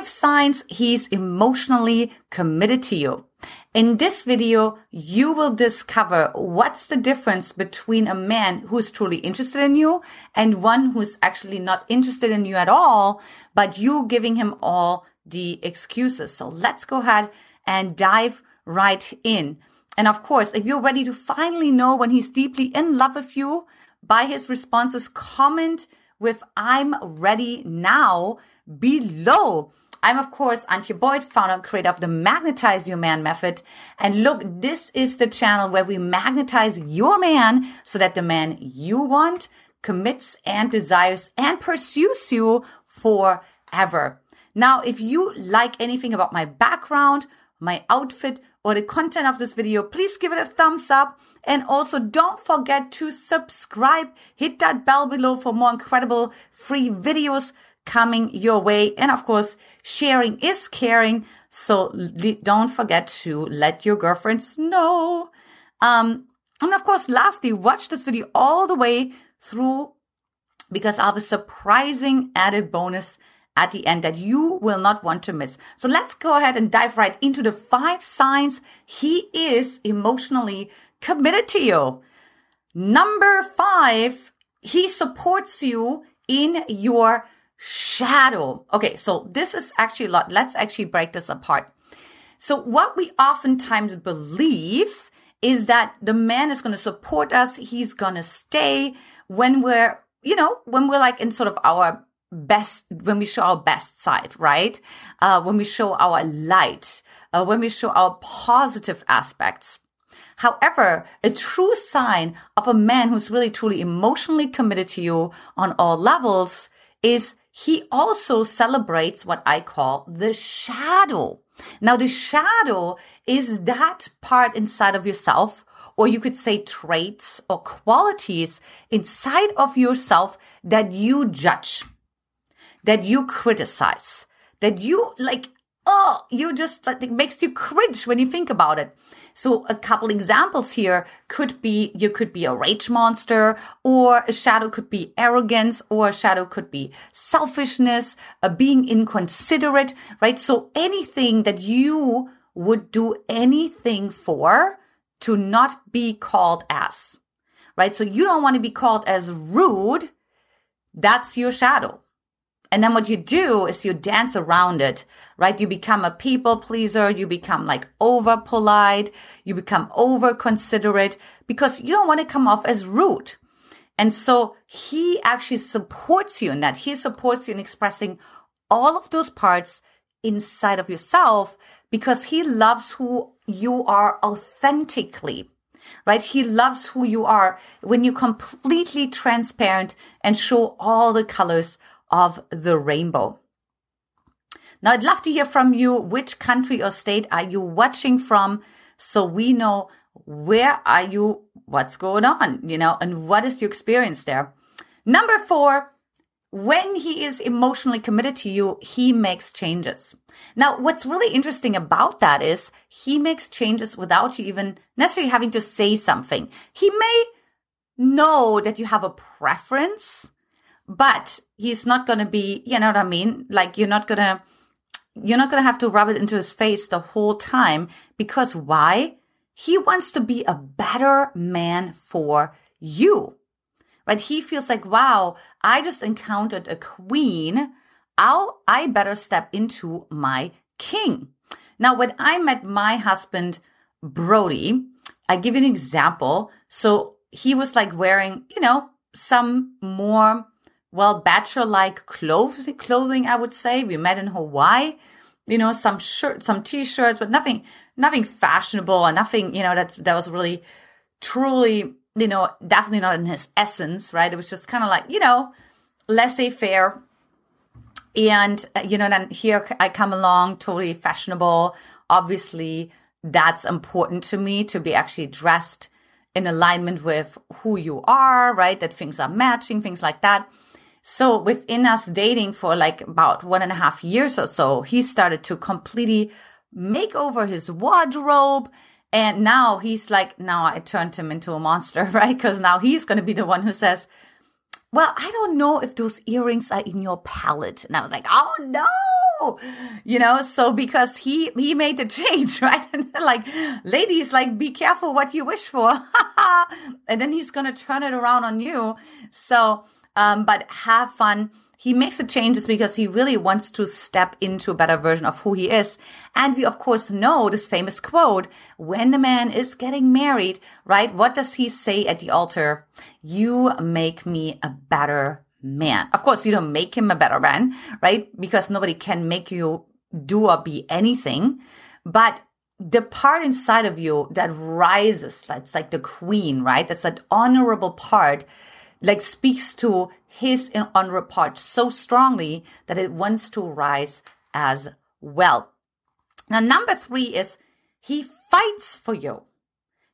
five signs he's emotionally committed to you. In this video, you will discover what's the difference between a man who's truly interested in you and one who's actually not interested in you at all, but you giving him all the excuses. So let's go ahead and dive right in. And of course, if you're ready to finally know when he's deeply in love with you, by his responses, comment with I'm ready now below. I'm of course Antia Boyd, founder and creator of the Magnetize Your Man method. And look, this is the channel where we magnetize your man so that the man you want commits and desires and pursues you forever. Now, if you like anything about my background, my outfit, or the content of this video, please give it a thumbs up. And also don't forget to subscribe. Hit that bell below for more incredible free videos coming your way. And of course, sharing is caring. So don't forget to let your girlfriends know. Um, and of course, lastly, watch this video all the way through because I have a surprising added bonus at the end that you will not want to miss. So let's go ahead and dive right into the five signs he is emotionally committed to you. Number five, he supports you in your shadow. Okay, so this is actually a lot. Let's actually break this apart. So what we oftentimes believe is that the man is going to support us. He's going to stay when we're, you know, when we're like in sort of our best, when we show our best side, right? Uh, when we show our light, uh, when we show our positive aspects. However, a true sign of a man who's really truly emotionally committed to you on all levels is he also celebrates what I call the shadow. Now, the shadow is that part inside of yourself, or you could say traits or qualities inside of yourself that you judge, that you criticize, that you like oh, you just it makes you cringe when you think about it. So a couple examples here could be you could be a rage monster, or a shadow could be arrogance, or a shadow could be selfishness, a being inconsiderate, right? So anything that you would do anything for to not be called as, right? So you don't want to be called as rude. That's your shadow. And then what you do is you dance around it, right? You become a people pleaser. You become like over polite. You become over considerate because you don't want to come off as rude. And so he actually supports you in that. He supports you in expressing all of those parts inside of yourself because he loves who you are authentically right? He loves who you are when you're completely transparent and show all the colors of the rainbow. Now, I'd love to hear from you. Which country or state are you watching from? So we know where are you? What's going on? You know, and what is your experience there? Number four, when he is emotionally committed to you, he makes changes. Now, what's really interesting about that is he makes changes without you even necessarily having to say something. He may know that you have a preference but he's not going to be, you know what I mean? Like you're not going to, you're not going to have to rub it into his face the whole time because why? He wants to be a better man for you, right? He feels like, wow, I just encountered a queen. I'll, I better step into my king. Now, when I met my husband, Brody, I give an example. So he was like wearing, you know, some more well, bachelor like clothes, clothing, I would say. We met in Hawaii, you know, some shirts, some t-shirts, but nothing, nothing fashionable and nothing, you know, that's, that was really truly, you know, definitely not in his essence, right? It was just kind of like, you know, laissez faire. And, uh, you know, then here I come along, totally fashionable. Obviously, that's important to me to be actually dressed in alignment with who you are, right? That things are matching, things like that. So within us dating for like about one and a half years or so, he started to completely make over his wardrobe. And now he's like, now I turned him into a monster, right? Because now he's going to be the one who says, well, I don't know if those earrings are in your palette. And I was like, oh no, you know, so because he, he made the change, right? And like, ladies, like, be careful what you wish for. and then he's going to turn it around on you. So, um, but have fun he makes the changes because he really wants to step into a better version of who he is. And we of course know this famous quote, when the man is getting married, right? What does he say at the altar? You make me a better man. Of course, you don't make him a better man, right? Because nobody can make you do or be anything. But the part inside of you that rises, that's like the queen, right? That's that honorable part like speaks to his honorable part so strongly that it wants to rise as well. Now, number three is he fights for you.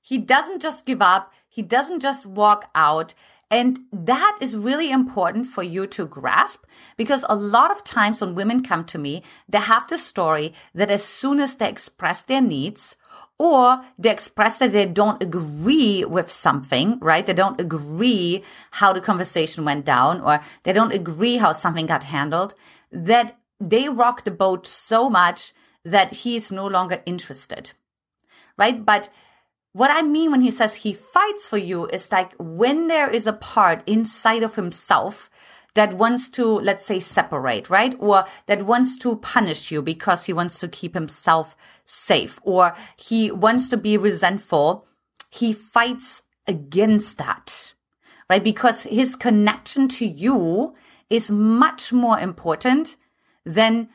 He doesn't just give up. He doesn't just walk out. And that is really important for you to grasp because a lot of times when women come to me, they have the story that as soon as they express their needs or they express that they don't agree with something, right? They don't agree how the conversation went down or they don't agree how something got handled, that they rock the boat so much that he's no longer interested, right? But what I mean when he says he fights for you is like when there is a part inside of himself that wants to, let's say, separate, right? Or that wants to punish you because he wants to keep himself safe or he wants to be resentful. He fights against that, right? Because his connection to you is much more important than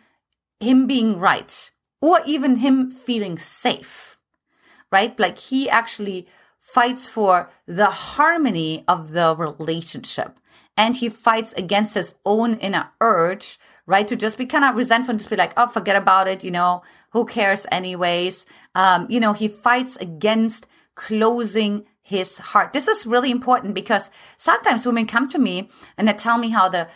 him being right or even him feeling safe, right? Like he actually fights for the harmony of the relationship and he fights against his own inner urge, right? To just be kind of resentful, just be like, oh, forget about it, you know, who cares anyways? Um, you know, he fights against closing his heart. This is really important because sometimes women come to me and they tell me how the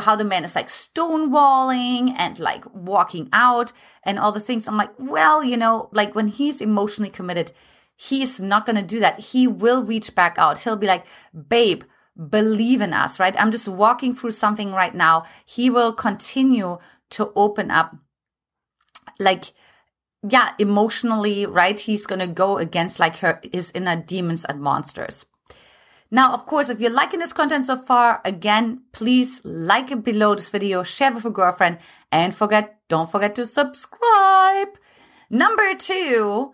how the man is like stonewalling and like walking out and all the things. I'm like, well, you know, like when he's emotionally committed, he's not going to do that. He will reach back out. He'll be like, babe, believe in us, right? I'm just walking through something right now. He will continue to open up like yeah, emotionally, right? He's going to go against like her, his inner demons and monsters. Now, of course, if you're liking this content so far, again, please like it below this video, share it with a girlfriend, and forget, don't forget to subscribe. Number two,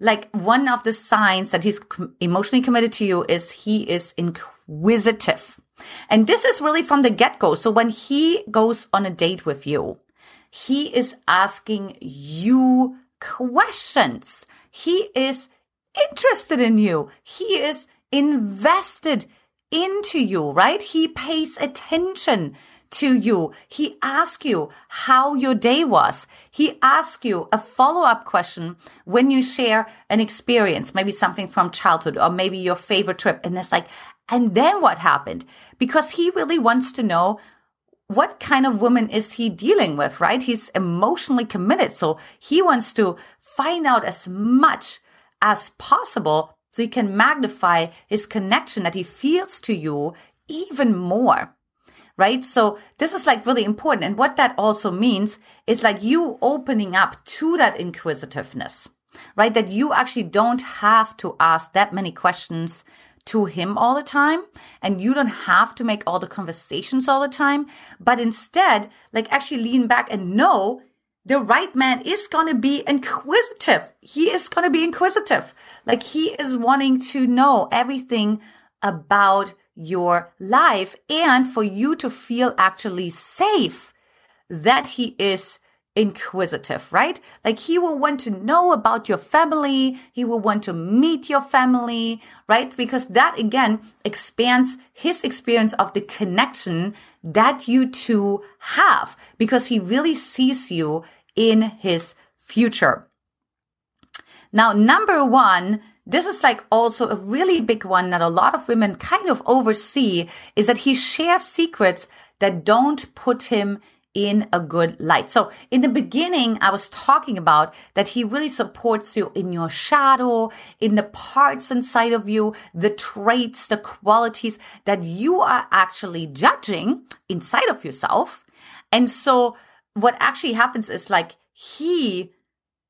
like one of the signs that he's emotionally committed to you is he is inquisitive. And this is really from the get go. So when he goes on a date with you, he is asking you questions. He is interested in you. He is invested into you, right? He pays attention to you. He asks you how your day was. He asks you a follow up question when you share an experience, maybe something from childhood or maybe your favorite trip. And it's like, and then what happened? Because he really wants to know what kind of woman is he dealing with, right? He's emotionally committed. So he wants to find out as much as possible so he can magnify his connection that he feels to you even more right? So this is like really important. And what that also means is like you opening up to that inquisitiveness, right? That you actually don't have to ask that many questions to him all the time and you don't have to make all the conversations all the time, but instead, like actually lean back and know the right man is going to be inquisitive. He is going to be inquisitive. Like he is wanting to know everything about your life and for you to feel actually safe that he is inquisitive, right? Like he will want to know about your family. He will want to meet your family, right? Because that again expands his experience of the connection that you two have because he really sees you in his future. Now, number one, this is like also a really big one that a lot of women kind of oversee is that he shares secrets that don't put him in a good light. So in the beginning, I was talking about that he really supports you in your shadow, in the parts inside of you, the traits, the qualities that you are actually judging inside of yourself. And so what actually happens is like he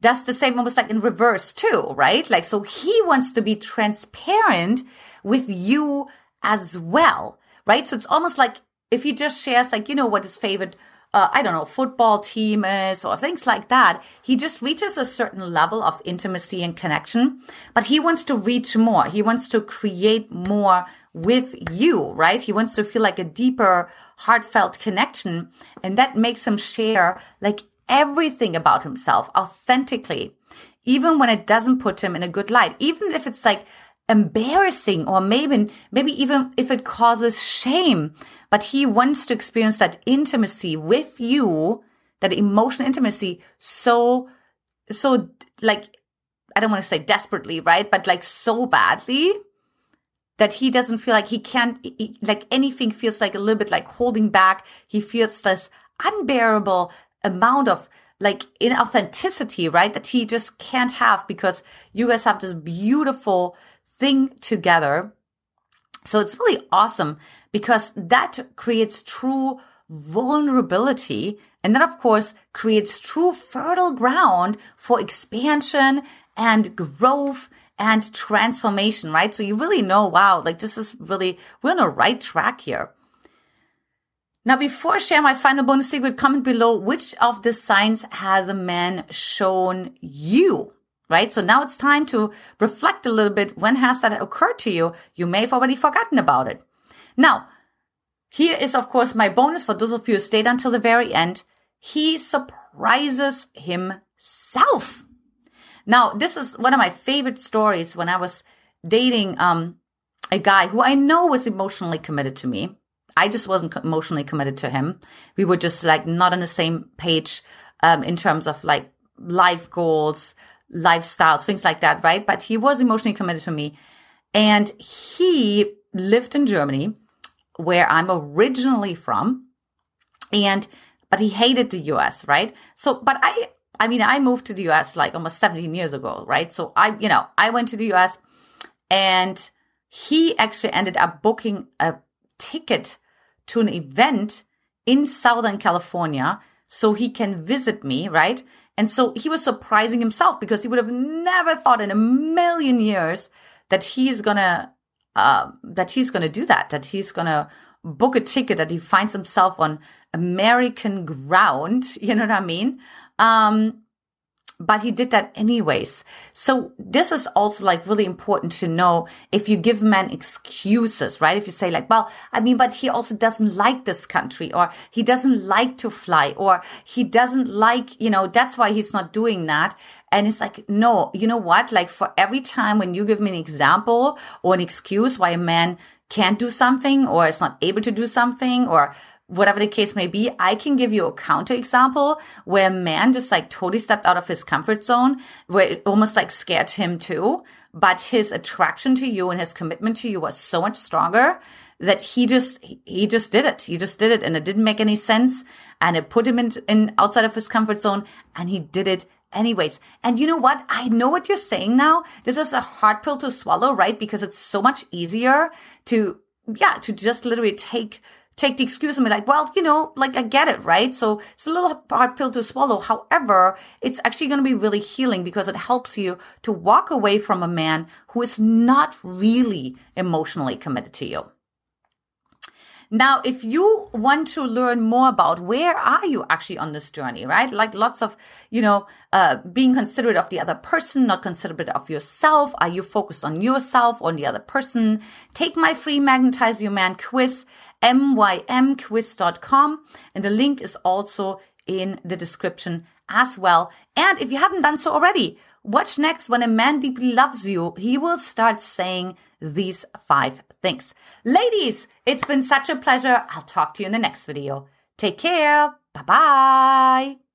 does the same almost like in reverse too, right? Like, so he wants to be transparent with you as well, right? So it's almost like if he just shares like, you know, what his favorite uh, I don't know, football team is or things like that. He just reaches a certain level of intimacy and connection, but he wants to reach more. He wants to create more with you, right? He wants to feel like a deeper, heartfelt connection. And that makes him share like everything about himself authentically, even when it doesn't put him in a good light, even if it's like, embarrassing or maybe maybe even if it causes shame. But he wants to experience that intimacy with you that emotional intimacy so so like i don't want to say desperately right? But like so badly that he doesn't feel like he can't he, like anything feels like a little bit like holding back. He feels this unbearable amount of like inauthenticity right that he just can't have because you guys have this beautiful thing together. So it's really awesome because that creates true vulnerability. And that, of course, creates true fertile ground for expansion and growth and transformation, right? So you really know, wow, like this is really, we're on the right track here. Now, before I share my final bonus secret, comment below which of the signs has a man shown you? right? So now it's time to reflect a little bit. When has that occurred to you? You may have already forgotten about it. Now, here is, of course, my bonus for those of you who stayed until the very end. He surprises himself. Now, this is one of my favorite stories when I was dating um, a guy who I know was emotionally committed to me. I just wasn't emotionally committed to him. We were just like not on the same page um, in terms of like life goals, lifestyles, things like that, right? But he was emotionally committed to me. And he lived in Germany, where I'm originally from. And, but he hated the US, right? So, but I, I mean, I moved to the US like almost 17 years ago, right? So I, you know, I went to the US and he actually ended up booking a ticket to an event in Southern California so he can visit me, right? And so he was surprising himself because he would have never thought in a million years that he's gonna, uh, that he's gonna do that, that he's gonna book a ticket, that he finds himself on American ground. You know what I mean? Um, but he did that anyways. So this is also like really important to know if you give men excuses, right? If you say like, well, I mean, but he also doesn't like this country or he doesn't like to fly or he doesn't like, you know, that's why he's not doing that. And it's like, no, you know what? Like for every time when you give me an example or an excuse why a man can't do something or is not able to do something or whatever the case may be, I can give you a counter example where a man just like totally stepped out of his comfort zone, where it almost like scared him too. But his attraction to you and his commitment to you was so much stronger that he just he just did it. He just did it, and it didn't make any sense, and it put him in, in outside of his comfort zone, and he did it anyways. And you know what? I know what you're saying now. This is a hard pill to swallow, right? Because it's so much easier to yeah to just literally take take the excuse and be like, well, you know, like I get it, right? So it's a little hard pill to swallow. However, it's actually going to be really healing because it helps you to walk away from a man who is not really emotionally committed to you. Now, if you want to learn more about where are you actually on this journey, right? Like lots of, you know, uh, being considerate of the other person, not considerate of yourself. Are you focused on yourself, or on the other person? Take my free Magnetize Your Man quiz mymquiz.com. And the link is also in the description as well. And if you haven't done so already, watch next when a man deeply loves you, he will start saying these five things. Ladies, it's been such a pleasure. I'll talk to you in the next video. Take care. Bye bye.